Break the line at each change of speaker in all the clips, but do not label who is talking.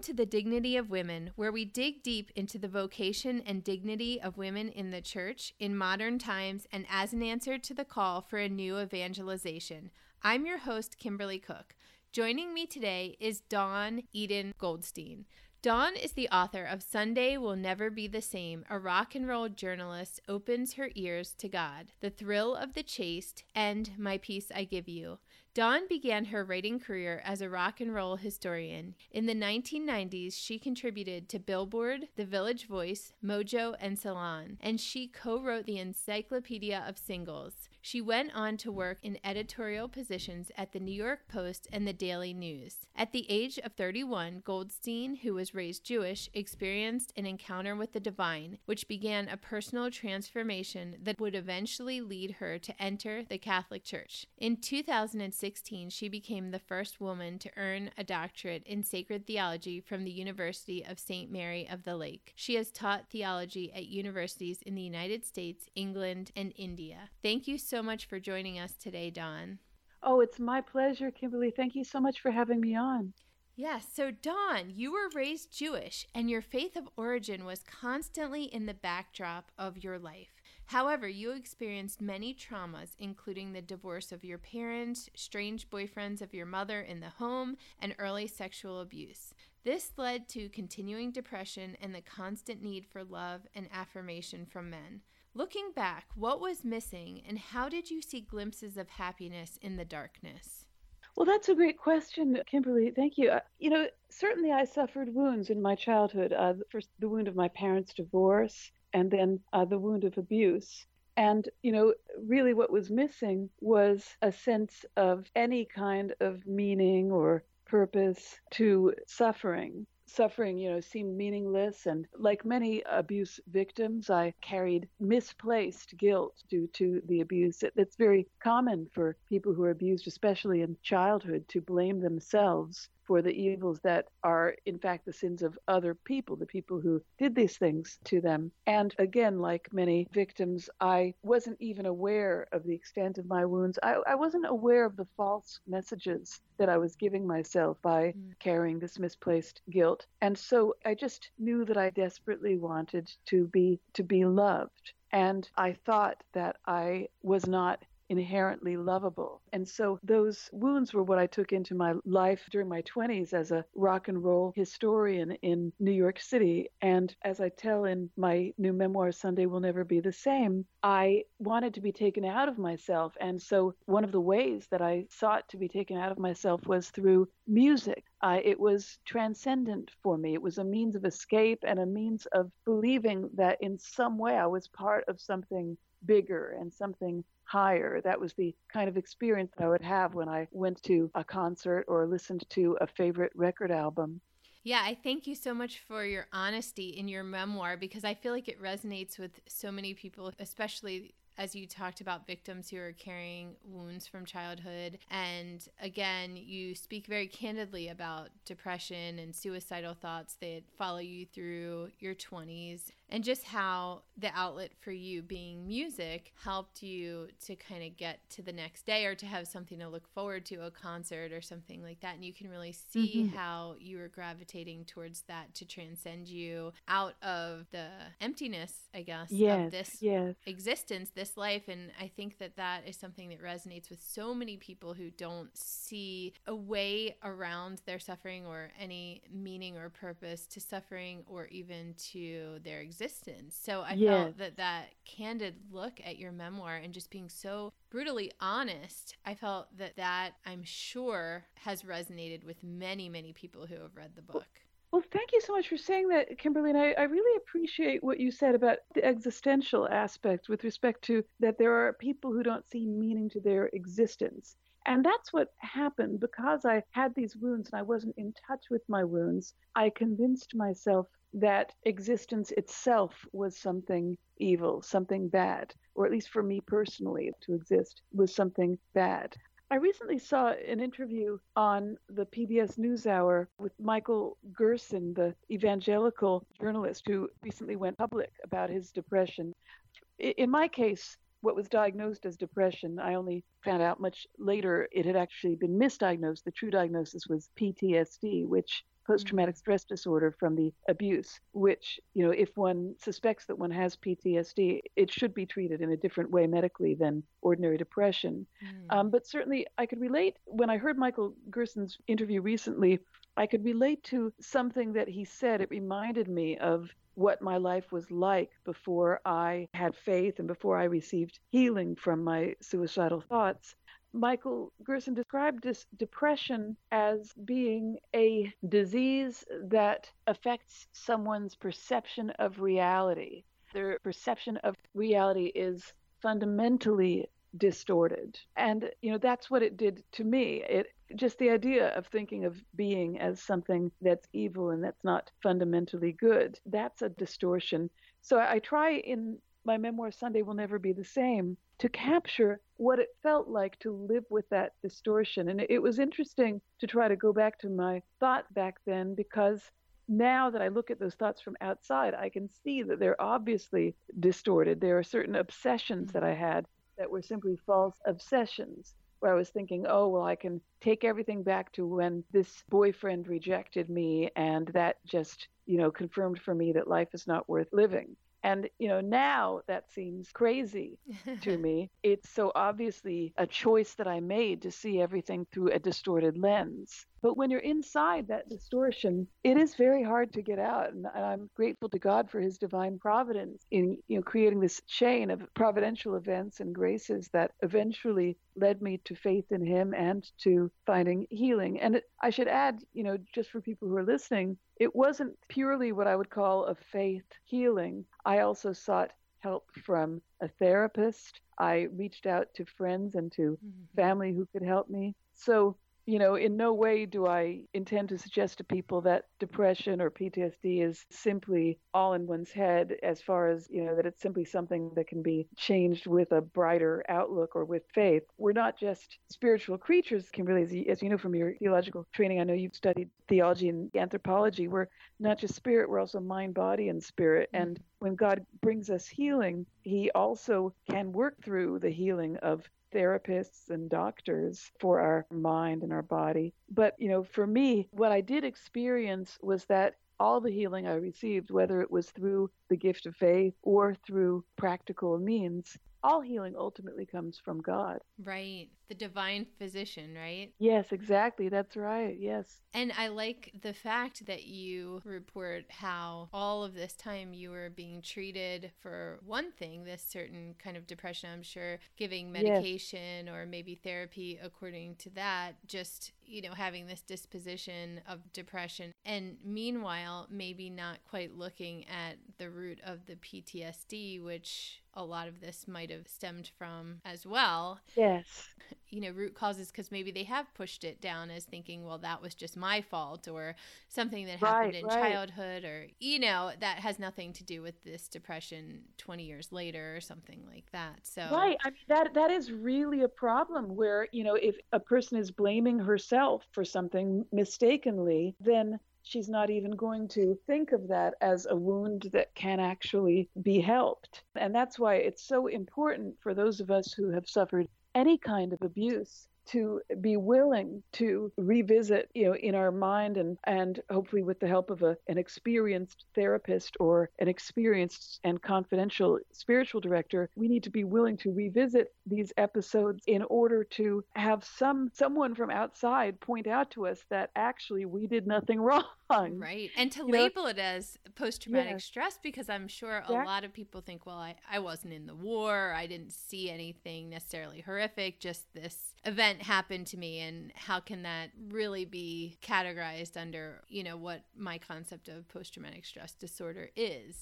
Welcome to the Dignity of Women, where we dig deep into the vocation and dignity of women in the church in modern times and as an answer to the call for a new evangelization. I'm your host, Kimberly Cook. Joining me today is Dawn Eden Goldstein. Dawn is the author of Sunday Will Never Be the Same. A rock and roll journalist opens her ears to God, The Thrill of the Chaste, and My Peace I Give You. Dawn began her writing career as a rock and roll historian. In the 1990s, she contributed to Billboard, The Village Voice, Mojo, and Salon, and she co wrote the Encyclopedia of Singles. She went on to work in editorial positions at the New York Post and the Daily News. At the age of 31, Goldstein, who was raised Jewish, experienced an encounter with the divine, which began a personal transformation that would eventually lead her to enter the Catholic Church. In 2016, she became the first woman to earn a doctorate in sacred theology from the University of St. Mary of the Lake. She has taught theology at universities in the United States, England, and India. Thank you so much for joining us today, Dawn.
Oh, it's my pleasure, Kimberly. Thank you so much for having me on.
Yes, so Dawn, you were raised Jewish, and your faith of origin was constantly in the backdrop of your life. However, you experienced many traumas, including the divorce of your parents, strange boyfriends of your mother in the home, and early sexual abuse. This led to continuing depression and the constant need for love and affirmation from men. Looking back, what was missing and how did you see glimpses of happiness in the darkness?
Well, that's a great question, Kimberly. Thank you. Uh, you know, certainly I suffered wounds in my childhood. Uh, first, the wound of my parents' divorce, and then uh, the wound of abuse. And, you know, really what was missing was a sense of any kind of meaning or purpose to suffering suffering, you know, seemed meaningless. And like many abuse victims, I carried misplaced guilt due to the abuse. It's very common for people who are abused, especially in childhood, to blame themselves for the evils that are, in fact, the sins of other people, the people who did these things to them. And again, like many victims, I wasn't even aware of the extent of my wounds. I, I wasn't aware of the false messages that I was giving myself by mm. carrying this misplaced guilt. And so I just knew that I desperately wanted to be to be loved. And I thought that I was not inherently lovable. And so those wounds were what I took into my life during my 20s as a rock and roll historian in New York City. And as I tell in my new memoir, Sunday Will Never Be the Same, I wanted to be taken out of myself. And so one of the ways that I sought to be taken out of myself was through music. Uh, it was transcendent for me. It was a means of escape and a means of believing that in some way I was part of something bigger and something higher. That was the kind of experience I would have when I went to a concert or listened to a favorite record album.
Yeah, I thank you so much for your honesty in your memoir because I feel like it resonates with so many people, especially as you talked about victims who are carrying wounds from childhood. And again, you speak very candidly about depression and suicidal thoughts that follow you through your 20s and just how the outlet for you being music helped you to kind of get to the next day or to have something to look forward to a concert or something like that and you can really see mm-hmm. how you were gravitating towards that to transcend you out of the emptiness i guess
yes,
of this
yes.
existence this life and i think that that is something that resonates with so many people who don't see a way around their suffering or any meaning or purpose to suffering or even to their existence existence. So I yes. felt that that candid look at your memoir and just being so brutally honest, I felt that that I'm sure has resonated with many, many people who have read the book.
Well, thank you so much for saying that, Kimberly. And I, I, really appreciate what you said about the existential aspect with respect to that there are people who don't see meaning to their existence. And that's what happened because I had these wounds and I wasn't in touch with my wounds. I convinced myself that existence itself was something evil, something bad, or at least for me personally, to exist was something bad. I recently saw an interview on the PBS NewsHour with Michael Gerson, the evangelical journalist who recently went public about his depression. In my case, what was diagnosed as depression, I only found out much later it had actually been misdiagnosed. The true diagnosis was PTSD, which post traumatic mm-hmm. stress disorder from the abuse, which, you know, if one suspects that one has PTSD, it should be treated in a different way medically than ordinary depression. Mm. Um, but certainly, I could relate when I heard Michael Gerson's interview recently. I could relate to something that he said. It reminded me of what my life was like before I had faith and before I received healing from my suicidal thoughts. Michael Gerson described this depression as being a disease that affects someone's perception of reality. Their perception of reality is fundamentally distorted. And, you know, that's what it did to me. It just the idea of thinking of being as something that's evil and that's not fundamentally good, that's a distortion. So I try in my memoir Sunday Will Never Be the Same to capture what it felt like to live with that distortion. And it was interesting to try to go back to my thought back then because now that I look at those thoughts from outside, I can see that they're obviously distorted. There are certain obsessions that mm-hmm. I had that were simply false obsessions where I was thinking, oh, well, I can take everything back to when this boyfriend rejected me, and that just, you know, confirmed for me that life is not worth living. And, you know, now that seems crazy to me. It's so obviously a choice that I made to see everything through a distorted lens. But when you're inside that distortion, it is very hard to get out. And I'm grateful to God for his divine providence in you know creating this chain of providential events and graces that eventually led me to faith in him and to finding healing. And it, I should add, you know, just for people who are listening, it wasn't purely what I would call a faith healing. I also sought help from a therapist. I reached out to friends and to mm-hmm. family who could help me. So you know, in no way do I intend to suggest to people that depression or PTSD is simply all in one's head, as far as, you know, that it's simply something that can be changed with a brighter outlook or with faith. We're not just spiritual creatures, Kimberly, as you, as you know from your theological training. I know you've studied theology and anthropology. We're not just spirit, we're also mind, body, and spirit. Mm-hmm. And when God brings us healing, He also can work through the healing of therapists and doctors for our mind and our body. But, you know, for me, what I did experience was that all the healing I received, whether it was through the gift of faith or through practical means, all healing ultimately comes from God.
Right. The divine physician, right?
Yes, exactly. That's right. Yes.
And I like the fact that you report how all of this time you were being treated for one thing, this certain kind of depression, I'm sure, giving medication yes. or maybe therapy according to that, just, you know, having this disposition of depression. And meanwhile, maybe not quite looking at the root of the PTSD, which a lot of this might have stemmed from as well.
Yes.
You know, root causes because maybe they have pushed it down as thinking, well, that was just my fault or something that happened right, in right. childhood or, you know, that has nothing to do with this depression 20 years later or something like that. So,
right. I mean, that, that is really a problem where, you know, if a person is blaming herself for something mistakenly, then she's not even going to think of that as a wound that can actually be helped. And that's why it's so important for those of us who have suffered any kind of abuse to be willing to revisit, you know, in our mind and, and hopefully with the help of a, an experienced therapist or an experienced and confidential spiritual director, we need to be willing to revisit these episodes in order to have some someone from outside point out to us that actually we did nothing wrong.
Right. And to you label know? it as post traumatic yes. stress because I'm sure a lot of people think, well, I, I wasn't in the war. I didn't see anything necessarily horrific, just this event happened to me. And how can that really be categorized under, you know, what my concept of post traumatic stress disorder is?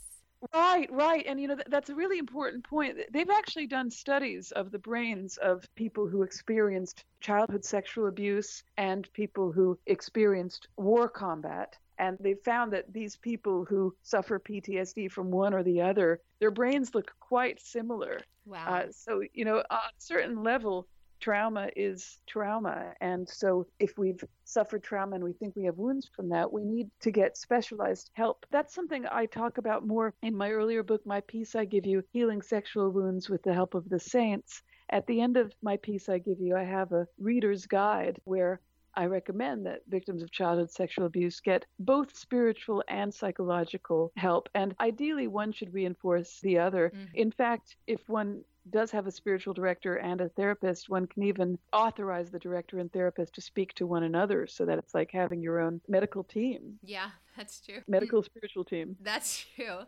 Right, right. And, you know, that's a really important point. They've actually done studies of the brains of people who experienced childhood sexual abuse and people who experienced war combat. And they found that these people who suffer PTSD from one or the other, their brains look quite similar.
Wow. Uh,
so, you know, on a certain level, trauma is trauma. And so if we've suffered trauma and we think we have wounds from that, we need to get specialized help. That's something I talk about more in my earlier book, My Peace I Give You Healing Sexual Wounds with the Help of the Saints. At the end of My Peace I Give You, I have a reader's guide where I recommend that victims of childhood sexual abuse get both spiritual and psychological help. And ideally, one should reinforce the other. Mm-hmm. In fact, if one does have a spiritual director and a therapist, one can even authorize the director and therapist to speak to one another so that it's like having your own medical team.
Yeah, that's true.
Medical spiritual team.
That's true.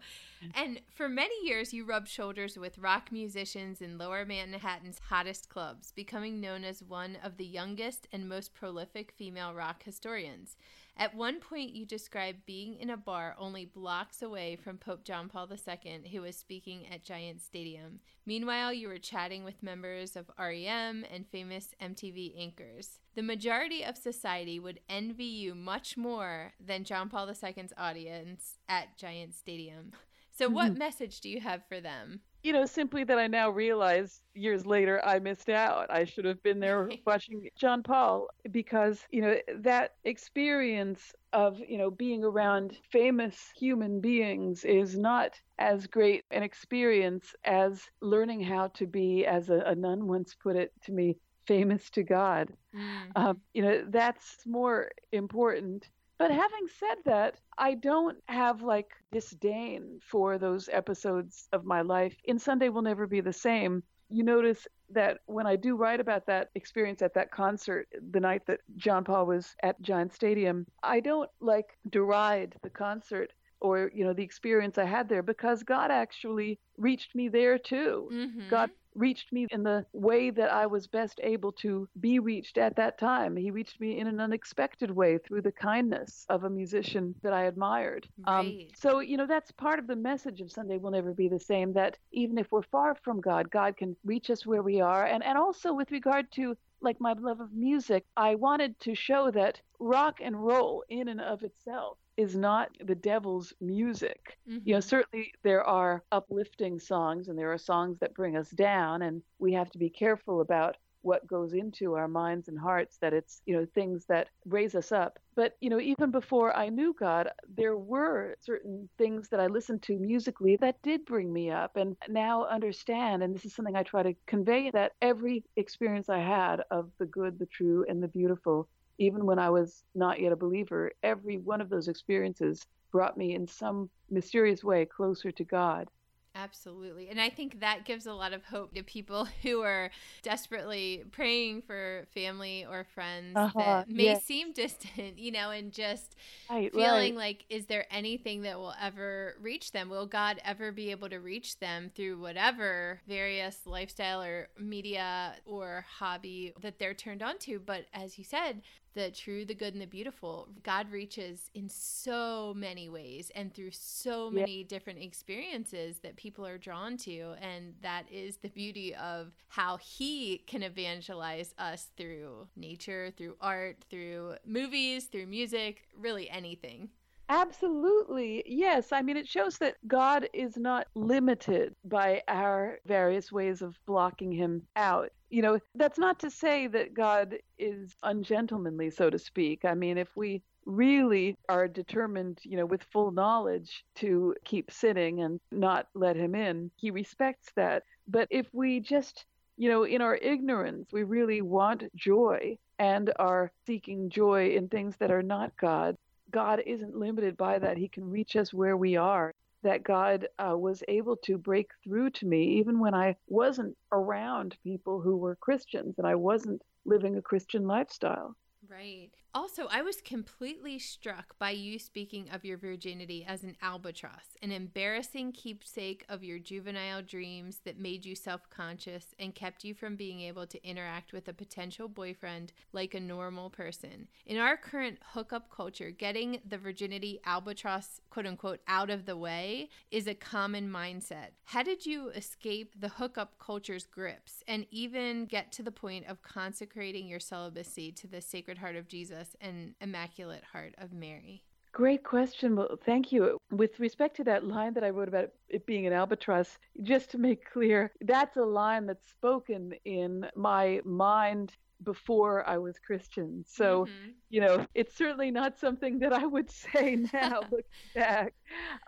And for many years, you rubbed shoulders with rock musicians in lower Manhattan's hottest clubs, becoming known as one of the youngest and most prolific female rock historians. At one point, you described being in a bar only blocks away from Pope John Paul II, who was speaking at Giant Stadium. Meanwhile, you were chatting with members of REM and famous MTV anchors. The majority of society would envy you much more than John Paul II's audience at Giant Stadium. So, what mm-hmm. message do you have for them?
You know, simply that I now realize years later I missed out. I should have been there watching John Paul because, you know, that experience of, you know, being around famous human beings is not as great an experience as learning how to be, as a, a nun once put it to me, famous to God. Mm. Um, you know, that's more important but having said that, I don't have like disdain for those episodes of my life. In Sunday Will Never Be the Same, you notice that when I do write about that experience at that concert, the night that John Paul was at Giant Stadium, I don't like deride the concert or you know the experience I had there because God actually reached me there too. Mm-hmm. God reached me in the way that I was best able to be reached at that time. He reached me in an unexpected way through the kindness of a musician that I admired.
Um, right.
Um, so, you know, that's part of the message of Sunday Will Never Be the Same that even if we're far from God, God can reach us where we are. And, and also with regard to like my love of music, I wanted to show that rock and roll in and of itself is not the devil's music. Mm-hmm. You know, mm-hmm. certainly there are uplifting songs and there are songs that bring us down, and we have to be careful about what goes into our minds and hearts that it's you know things that raise us up but you know even before i knew god there were certain things that i listened to musically that did bring me up and now understand and this is something i try to convey that every experience i had of the good the true and the beautiful even when I was not yet a believer, every one of those experiences brought me in some mysterious way closer to God.
Absolutely. And I think that gives a lot of hope to people who are desperately praying for family or friends uh-huh, that may yes. seem distant, you know, and just right, feeling right. like, is there anything that will ever reach them? Will God ever be able to reach them through whatever various lifestyle or media or hobby that they're turned on to? But as you said, the true, the good, and the beautiful. God reaches in so many ways and through so many yeah. different experiences that people are drawn to. And that is the beauty of how He can evangelize us through nature, through art, through movies, through music, really anything.
Absolutely. Yes. I mean, it shows that God is not limited by our various ways of blocking him out. You know, that's not to say that God is ungentlemanly, so to speak. I mean, if we really are determined, you know, with full knowledge to keep sitting and not let him in, he respects that. But if we just, you know, in our ignorance, we really want joy and are seeking joy in things that are not God, God isn't limited by that. He can reach us where we are. That God uh, was able to break through to me even when I wasn't around people who were Christians and I wasn't living a Christian lifestyle.
Right. Also, I was completely struck by you speaking of your virginity as an albatross, an embarrassing keepsake of your juvenile dreams that made you self conscious and kept you from being able to interact with a potential boyfriend like a normal person. In our current hookup culture, getting the virginity albatross, quote unquote, out of the way is a common mindset. How did you escape the hookup culture's grips and even get to the point of consecrating your celibacy to the Sacred Heart of Jesus? Jesus and Immaculate Heart of Mary?
Great question. Well, thank you. With respect to that line that I wrote about it being an albatross, just to make clear, that's a line that's spoken in my mind before I was Christian. So, mm-hmm. you know, it's certainly not something that I would say now, looking back.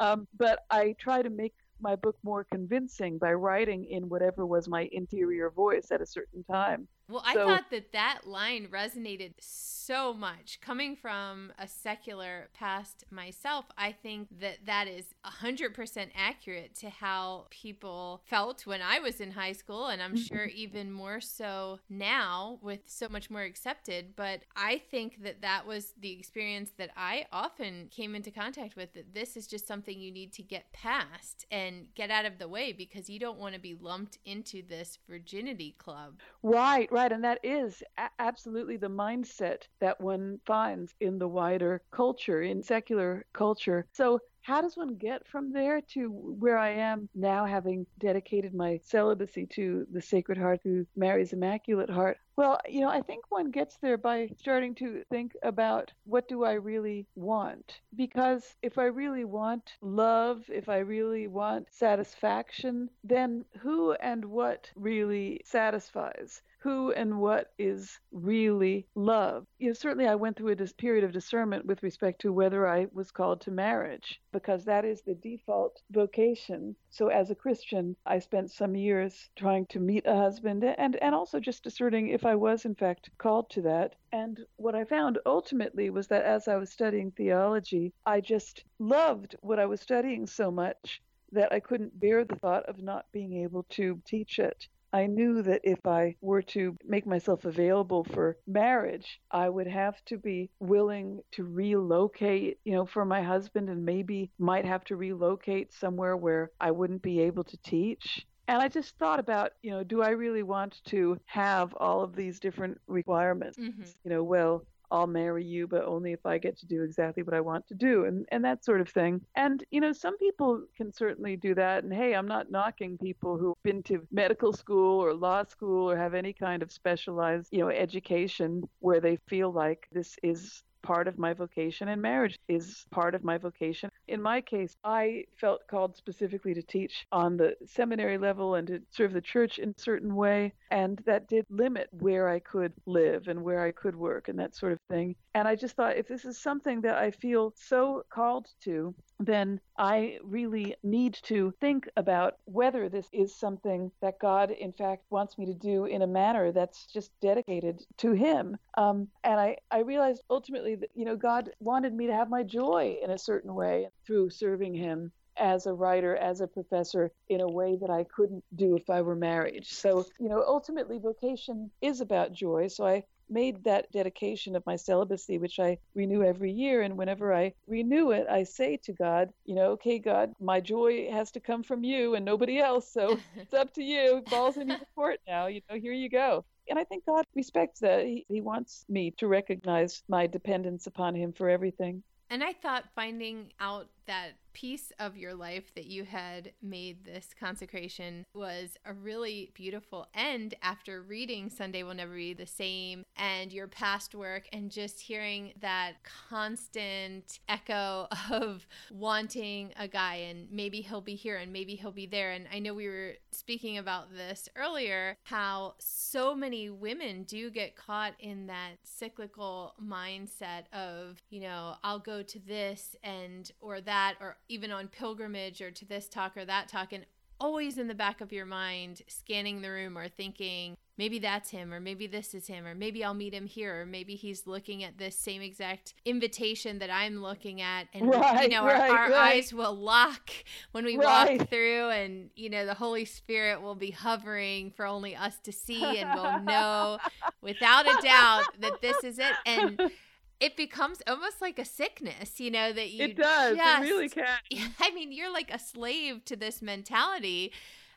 Um, but I try to make my book more convincing by writing in whatever was my interior voice at a certain time.
Well, I so, thought that that line resonated so much. Coming from a secular past myself, I think that that is 100% accurate to how people felt when I was in high school. And I'm sure mm-hmm. even more so now with so much more accepted. But I think that that was the experience that I often came into contact with that this is just something you need to get past and get out of the way because you don't want to be lumped into this virginity club.
Right, right. And that is a- absolutely the mindset that one finds in the wider culture, in secular culture. So how does one get from there to where I am now, having dedicated my celibacy to the Sacred Heart through Mary's Immaculate Heart? Well, you know, I think one gets there by starting to think about what do I really want? Because if I really want love, if I really want satisfaction, then who and what really satisfies? Who and what is really love. You know, certainly I went through a dis- period of discernment with respect to whether I was called to marriage because that is the default vocation. So as a Christian, I spent some years trying to meet a husband and and also just discerning if I was in fact called to that. And what I found ultimately was that as I was studying theology, I just loved what I was studying so much that I couldn't bear the thought of not being able to teach it. I knew that if I were to make myself available for marriage, I would have to be willing to relocate, you know, for my husband and maybe might have to relocate somewhere where I wouldn't be able to teach. And I just thought about, you know, do I really want to have all of these different requirements? Mm-hmm. You know, well, I'll marry you, but only if I get to do exactly what I want to do, and and that sort of thing. And you know, some people can certainly do that. And hey, I'm not knocking people who've been to medical school or law school or have any kind of specialized, you know, education where they feel like this is part of my vocation and marriage is part of my vocation. In my case, I felt called specifically to teach on the seminary level and to serve the church in a certain way. And that did limit where I could live and where I could work and that sort of thing. And I just thought if this is something that I feel so called to, then I really need to think about whether this is something that God, in fact, wants me to do in a manner that's just dedicated to Him. Um, and I, I realized ultimately that, you know, God wanted me to have my joy in a certain way through serving Him as a writer, as a professor, in a way that I couldn't do if I were married. So, you know, ultimately, vocation is about joy. So I made that dedication of my celibacy, which I renew every year. And whenever I renew it, I say to God, you know, okay, God, my joy has to come from you and nobody else. So it's up to you. Ball's in your court now. You know, here you go. And I think God respects that. He, he wants me to recognize my dependence upon Him for everything.
And I thought finding out that piece of your life that you had made this consecration was a really beautiful end after reading Sunday Will Never Be the Same and your past work and just hearing that constant echo of wanting a guy and maybe he'll be here and maybe he'll be there. And I know we were speaking about this earlier how so many women do get caught in that cyclical mindset of, you know, I'll go to this and or that that or even on pilgrimage or to this talk or that talk and always in the back of your mind scanning the room or thinking maybe that's him or maybe this is him or maybe I'll meet him here or maybe he's looking at this same exact invitation that I'm looking at and right, you know right, our, our right. eyes will lock when we walk through and you know the Holy Spirit will be hovering for only us to see and we'll know without a doubt that this is it and it becomes almost like a sickness, you know, that you
It does. Just, it really can.
I mean, you're like a slave to this mentality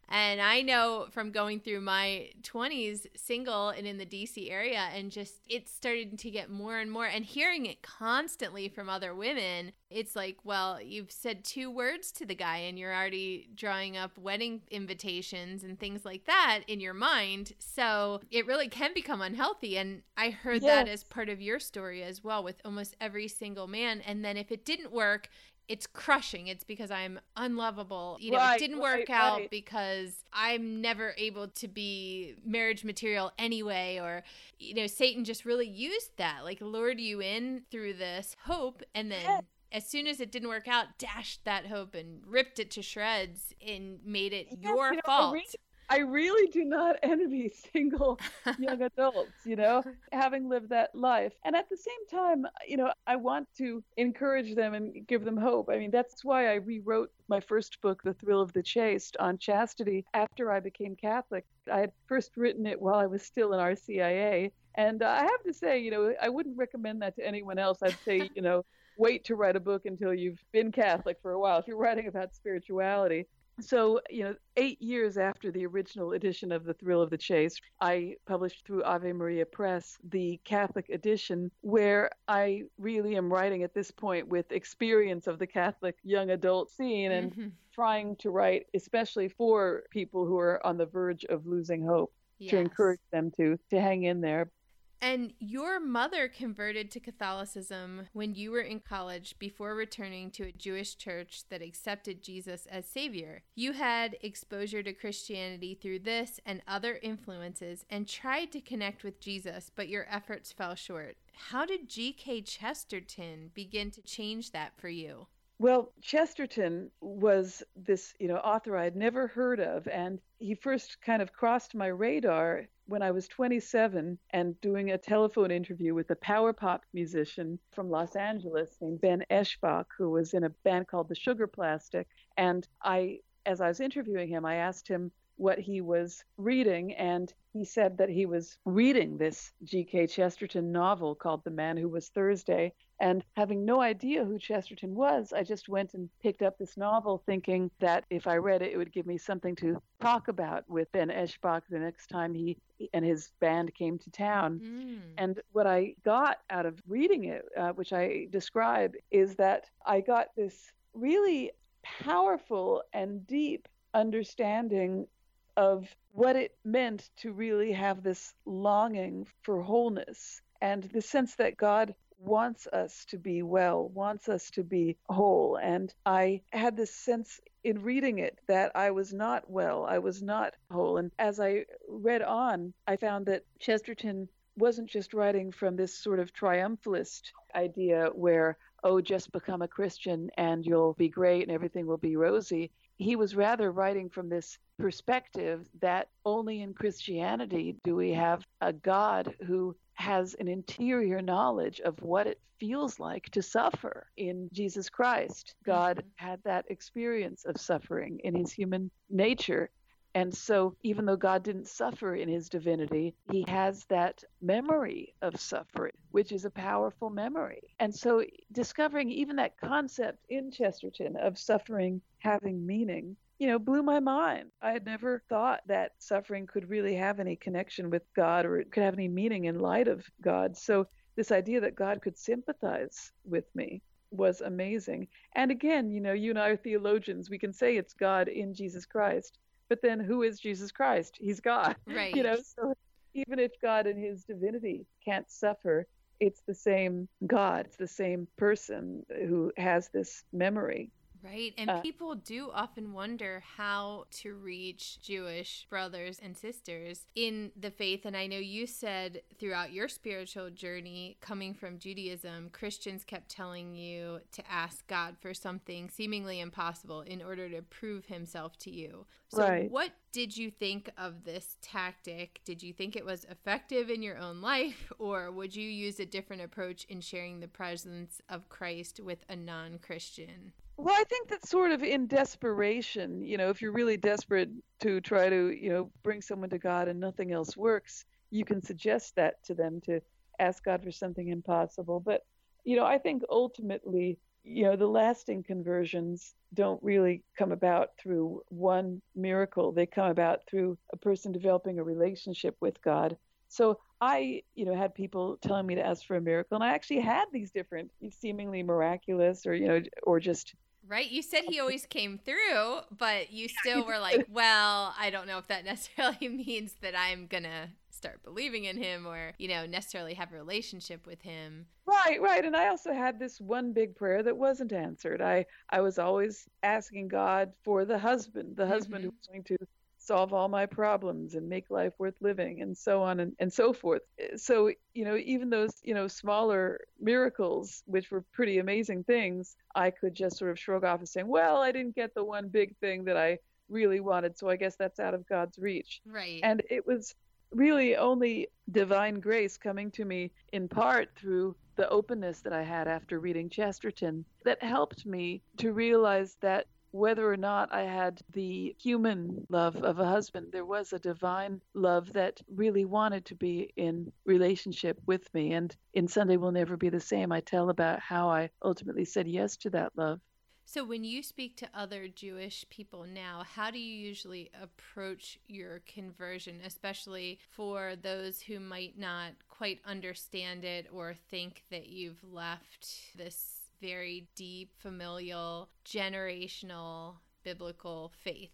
and I know from going through my 20s single and in the DC area, and just it started to get more and more, and hearing it constantly from other women, it's like, well, you've said two words to the guy, and you're already drawing up wedding invitations and things like that in your mind. So it really can become unhealthy. And I heard yes. that as part of your story as well, with almost every single man. And then if it didn't work, it's crushing. It's because I'm unlovable. You know, right, it didn't right, work out right. because I'm never able to be marriage material anyway. Or, you know, Satan just really used that, like lured you in through this hope. And then yeah. as soon as it didn't work out, dashed that hope and ripped it to shreds and made it yes, your you know, fault.
I really do not envy single young adults, you know, having lived that life. And at the same time, you know, I want to encourage them and give them hope. I mean, that's why I rewrote my first book, The Thrill of the Chaste, on chastity after I became Catholic. I had first written it while I was still in RCIA. And uh, I have to say, you know, I wouldn't recommend that to anyone else. I'd say, you know, wait to write a book until you've been Catholic for a while if you're writing about spirituality. So, you know, eight years after the original edition of The Thrill of the Chaste, I published through Ave Maria Press the Catholic edition, where I really am writing at this point with experience of the Catholic young adult scene and mm-hmm. trying to write, especially for people who are on the verge of losing hope. Yes. To encourage them to to hang in there,
and your mother converted to Catholicism when you were in college before returning to a Jewish church that accepted Jesus as Savior. You had exposure to Christianity through this and other influences and tried to connect with Jesus, but your efforts fell short. How did G.K. Chesterton begin to change that for you?
Well, Chesterton was this, you know, author I'd never heard of, and he first kind of crossed my radar when I was 27 and doing a telephone interview with a power pop musician from Los Angeles named Ben Eshbach, who was in a band called the Sugarplastic. And I, as I was interviewing him, I asked him what he was reading, and he said that he was reading this G.K. Chesterton novel called The Man Who Was Thursday. And having no idea who Chesterton was, I just went and picked up this novel thinking that if I read it, it would give me something to talk about with Ben Eshbach the next time he and his band came to town. Mm. And what I got out of reading it, uh, which I describe, is that I got this really powerful and deep understanding of what it meant to really have this longing for wholeness and the sense that God wants us to be well, wants us to be whole. And I had this sense in reading it that I was not well, I was not whole. And as I read on, I found that Chesterton wasn't just writing from this sort of triumphalist idea where, oh, just become a Christian and you'll be great and everything will be rosy he was rather writing from this perspective that only in Christianity do we have a God who has an interior knowledge of what it feels like to suffer in Jesus Christ. God mm-hmm. had that experience of suffering in his human nature. And so, even though God didn't suffer in his divinity, he has that memory of suffering, which is a powerful memory. And so, discovering even that concept in Chesterton of suffering having meaning, you know, blew my mind. I had never thought that suffering could really have any connection with God or it could have any meaning in light of God. So, this idea that God could sympathize with me was amazing. And again, you know, you and I are theologians. We can say it's God in Jesus Christ but then who is Jesus Christ? He's God.
Right.
You know, so even if God in his divinity can't suffer, it's the same God, it's the same person who has this memory.
Right. And uh, people do often wonder how to reach Jewish brothers and sisters in the faith. And I know you said throughout your spiritual journey, coming from Judaism, Christians kept telling you to ask God for something seemingly impossible in order to prove himself to you. So, right. what did you think of this tactic? Did you think it was effective in your own life, or would you use a different approach in sharing the presence of Christ with a non Christian?
Well, I think that sort of in desperation, you know, if you're really desperate to try to, you know, bring someone to God and nothing else works, you can suggest that to them to ask God for something impossible. But, you know, I think ultimately, you know, the lasting conversions don't really come about through one miracle. They come about through a person developing a relationship with God. So I, you know, had people telling me to ask for a miracle, and I actually had these different, seemingly miraculous, or you know, or just
Right. You said he always came through, but you still were like, well, I don't know if that necessarily means that I'm going to start believing in him or, you know, necessarily have a relationship with him.
Right, right. And I also had this one big prayer that wasn't answered. I I was always asking God for the husband, the husband mm-hmm. who was going to solve all my problems and make life worth living and so on and, and so forth eh, so you know even those you know smaller miracles which were pretty amazing things i could just sort of shrug off and saying well i didn't get the one big thing that i really wanted. So I guess that's out of God's reach.
Right.
And it was really only divine grace coming to me in part through the openness that I had after reading Chesterton that helped me to realize that whether or not I had the human love of a husband, there was a divine love that really wanted to be in relationship with me. And in Sunday Will Never Be the Same, I tell about how I ultimately said yes to that love.
So, when you speak to other Jewish people now, how do you usually approach your conversion, especially for those who might not quite understand it or think that you've left this very deep, familial, generational biblical faith?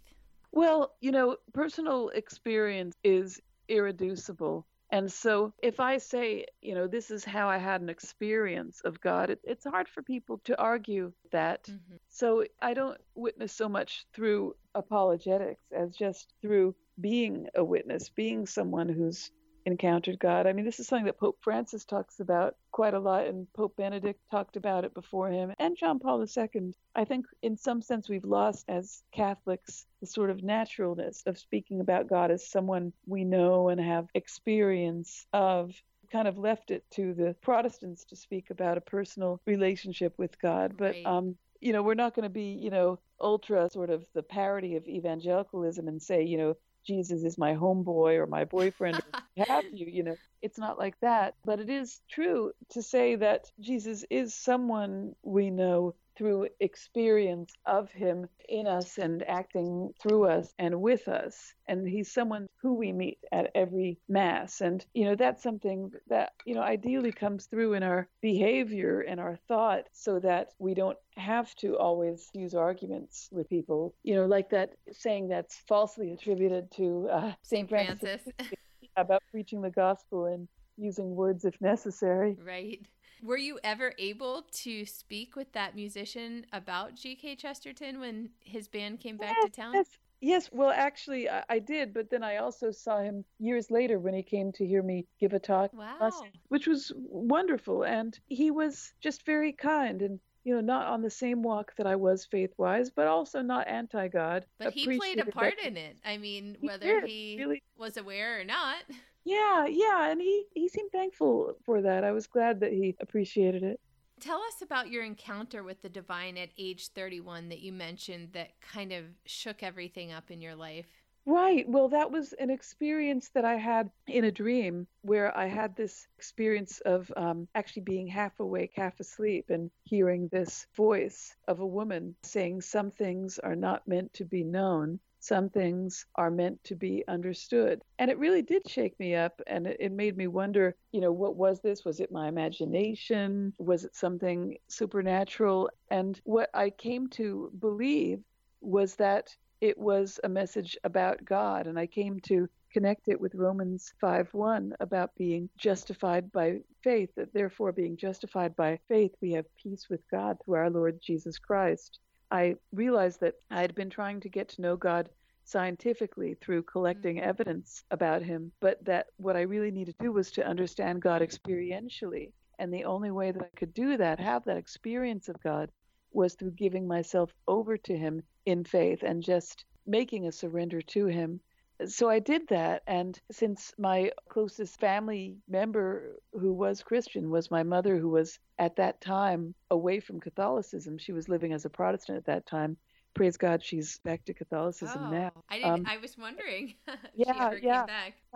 Well, you know, personal experience is irreducible. And so if I say, you know, this is how I had an experience of God, it, it's hard for people to argue that. Mm-hmm. So I don't witness so much through apologetics as just through being a witness, being someone who's encountered God. I mean, this is something that Pope Francis talks about quite a lot, and Pope Benedict talked about it before him, and John Paul II. I think, in some sense, we've lost as Catholics the sort of naturalness of speaking about God as someone we know and have experience of. Kind of left it to the Protestants to speak about a personal relationship with God, but right. um, you know, we're not going to be, you know, ultra sort of the parody of evangelicalism and say, you know, Jesus is my homeboy or my boyfriend or have you, you know. It's not like that. But it is true to say that Jesus is someone we know through experience of him in us and acting through us and with us. And he's someone who we meet at every mass. And you know that's something that you know ideally comes through in our behavior and our thought so that we don't have to always use arguments with people. You know like that saying that's falsely attributed to uh, st francis, francis. about preaching the gospel and using words if necessary.
Right were you ever able to speak with that musician about G.K. Chesterton when his band came back
yes,
to town?
Yes. Yes, well, actually, I, I, did, but then I also saw him years later when he came to hear me give a talk,
wow.
which was wonderful. And he was just very kind and, you know, not on the same walk that I was faith wise, but also not anti God.
But he played a part in it. I mean, whether he, he really... was aware or not.
Yeah, yeah, and he he seemed thankful for that. I was glad that he appreciated it.
Tell us about your encounter with the divine at age 31 that you mentioned that kind of shook everything up in your life.
Right. Well, that was an experience that I had in a dream where I had this experience of um, actually being half awake, half asleep, and hearing this voice of a woman saying, Some things are not meant to be known some things are meant to be understood. And it really did shake me up and it, made me wonder, you know, what was this? Was it my imagination? Was it something supernatural? And what I came to believe was that it was a message about God. And I came to connect it with Romans 5:1 about being justified by faith, that therefore, being justified by faith, we have peace with God through our Lord Jesus Christ. I realized that I had been trying to get to know God scientifically through collecting mm-hmm. evidence about him, but that what I really needed to do was to understand God experientially. And the only way that I could do that, have that experience of God, was through giving myself over to him in faith and just making a surrender to him so I did that. And since my closest family member who was Christian was my mother, who was at that time away from Catholicism, she was living as a Protestant at that time. Praise God, she's back to Catholicism
oh,
now.
I didn't. Um, I was wondering.
yeah, yeah.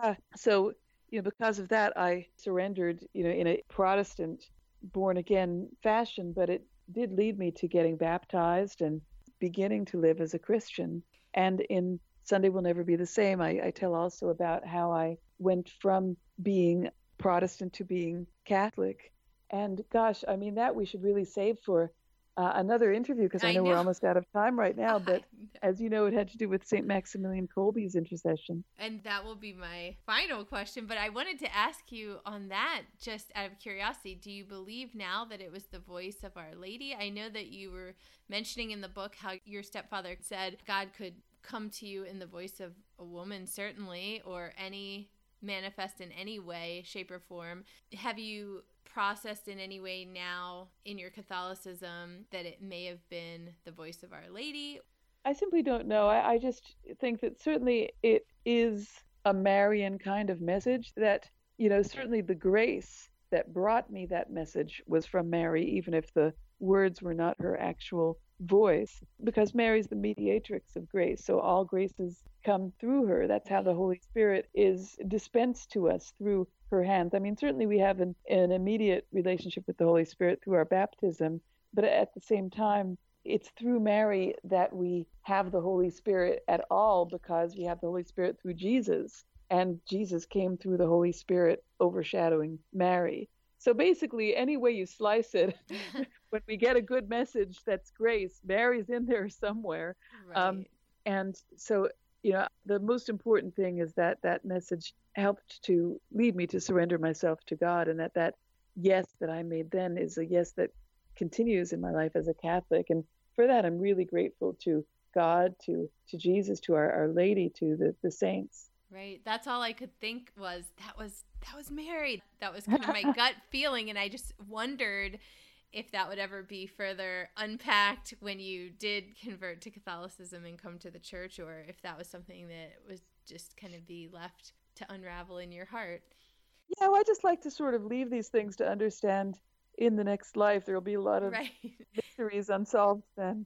yeah. So you know, because of that, I surrendered. You know, in a Protestant, born again fashion, but it did lead me to getting baptized and beginning to live as a Christian. And in Sunday will never be the same. I, I tell also about how I went from being Protestant to being Catholic. And gosh, I mean, that we should really save for uh, another interview because I, I know, know, we're almost out of time right now. But as you know, it had to do with St. Maximilian Kolbe's intercession.
And that will be my final question. But I wanted to ask you on that, just out of curiosity, do you believe now that it was the voice of Our Lady? I know that you were mentioning in the book how your stepfather said God could come to you in the voice of a woman, certainly, or any manifest in any way, shape, or form. Have you processed in any way now in your Catholicism that it may have been the voice of Our Lady?
I simply don't know. I, I just think that certainly it is a Marian kind of message that, you know, certainly the grace that brought me that message was from Mary, even if the words were not her actual voice, because Mary's the mediatrix of grace. So all graces come through her. That's how the Holy Spirit is dispensed to us through her hands. I mean, certainly we have an, an immediate relationship with the Holy Spirit through our baptism, but at the same time, it's through Mary that we have the Holy Spirit at all because we have the Holy Spirit through Jesus. And Jesus came through the Holy Spirit overshadowing Mary. So basically, any way you slice it, when we get a good message that's grace, Mary's in there somewhere.
Right. Um,
and so, you know, the most important thing is that that message helped to lead me to surrender myself to God, and that that yes that I made then is a yes that continues in my life as a Catholic. And for that, I'm really grateful to God, to to Jesus, to our, our Lady, to the, the saints.
Right. That's all I could think was that was that was Mary. That was kind of my gut feeling, and I just wondered if that would ever be further unpacked when you did convert to Catholicism and come to the church, or if that was something that was just kind of be left to unravel in your heart.
Yeah, well, I just like to sort of leave these things to understand in the next life. There'll be a lot of right. mysteries unsolved then.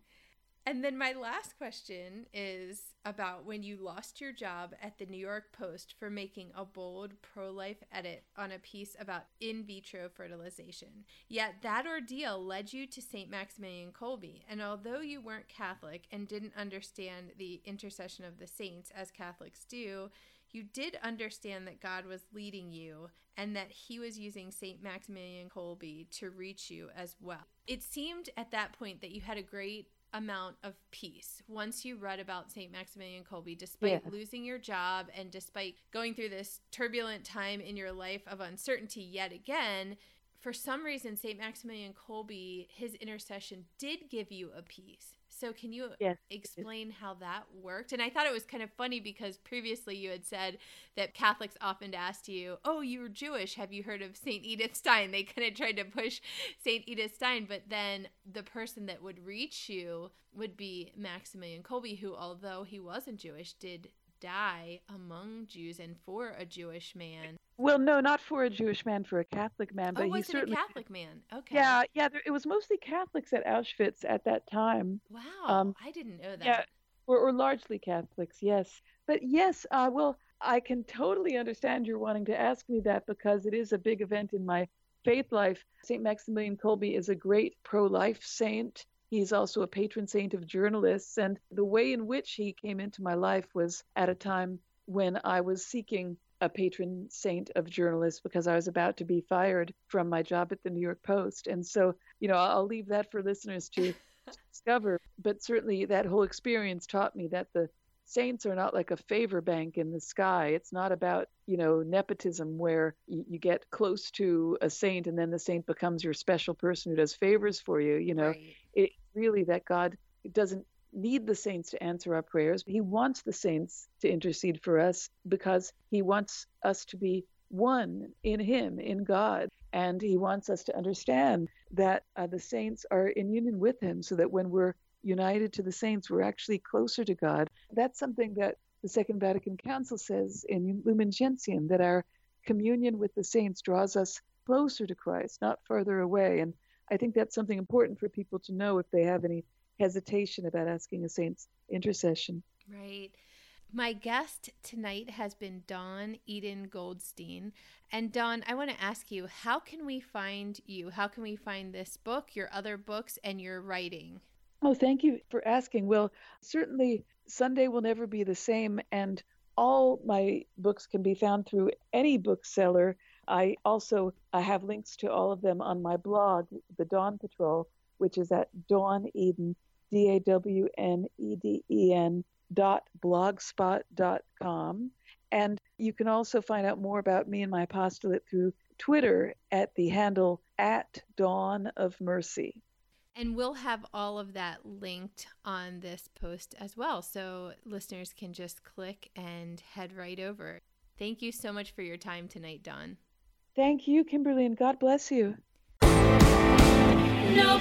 And then my last question is about when you lost your job at the New York Post for making a bold pro life edit on a piece about in vitro fertilization. Yet that ordeal led you to St. Maximilian Kolbe, And although you weren't Catholic and didn't understand the intercession of the saints as Catholics do, you did understand that God was leading you and that he was using St. Maximilian Kolbe to reach you as well. It seemed at that point that you had a great amount of peace once you read about St. Maximilian Kolbe, despite yeah. losing your job and despite going through this turbulent time in your life of uncertainty yet again. For some reason, St. Maximilian Kolbe, his intercession did give you a peace. So can you yes. explain how that worked? And I thought it was kind of funny because previously you had said that Catholics often asked you, "Oh, you're Jewish. Have you heard of Saint Edith Stein?" They kind of tried to push Saint Edith Stein, but then the person that would reach you would be Maximilian Kolbe, who, although he wasn't Jewish, did die among Jews and for a Jewish man.
Well, no, not for a Jewish man, for a Catholic man.
But
oh,
was
he certainly,
a Catholic man? Okay.
Yeah, yeah. There, it was mostly Catholics at Auschwitz at that time.
Wow, um, I didn't know that.
Yeah, or, or largely Catholics, yes. But yes, uh, well, I can totally understand your wanting to ask me that because it is a big event in my faith life. St. Maximilian Kolbe is a great pro life saint. He's also a patron saint of journalists. And the way in which he came into my life was at a time when I was seeking a patron saint of journalists because I was about to be fired from my job at the New York Post. And so, you know, I'll leave that for listeners to discover. But certainly that whole experience taught me that the saints are not like a favor bank in the sky. It's not about, you know, nepotism where you, you get close to a saint and then the saint becomes your special person who does favors for you. You know, right. it really that God doesn't need the saints to answer our prayers. He wants the saints to intercede for us because he wants us to be one in him, in God. And he wants us to understand that uh, the saints are in union with him so that when we're united to the saints, we're actually closer to God. That's something that the Second Vatican Council says in Lumen Gentium that our communion with the saints draws us closer to Christ, not further away. And I think that's something important for people to know if they have any hesitation about asking a saint's intercession.
Right. My guest tonight has been Dawn Eden Goldstein. And Dawn, I want to ask you, how can we find you? How can we find this book, your other books, and your writing?
Oh, thank you for asking. Well, certainly Sunday will never be the same, and all my books can be found through any bookseller. I also I have links to all of them on my blog, The Dawn Patrol, which is at Dawn Eden D A W N E D E N dot blogspot.com. And you can also find out more about me and my apostolate through Twitter at the handle at Dawn of Mercy.
And we'll have all of that linked on this post as well. So listeners can just click and head right over. Thank you so much for your time tonight, Dawn.
Thank you, Kimberly, and God bless you. No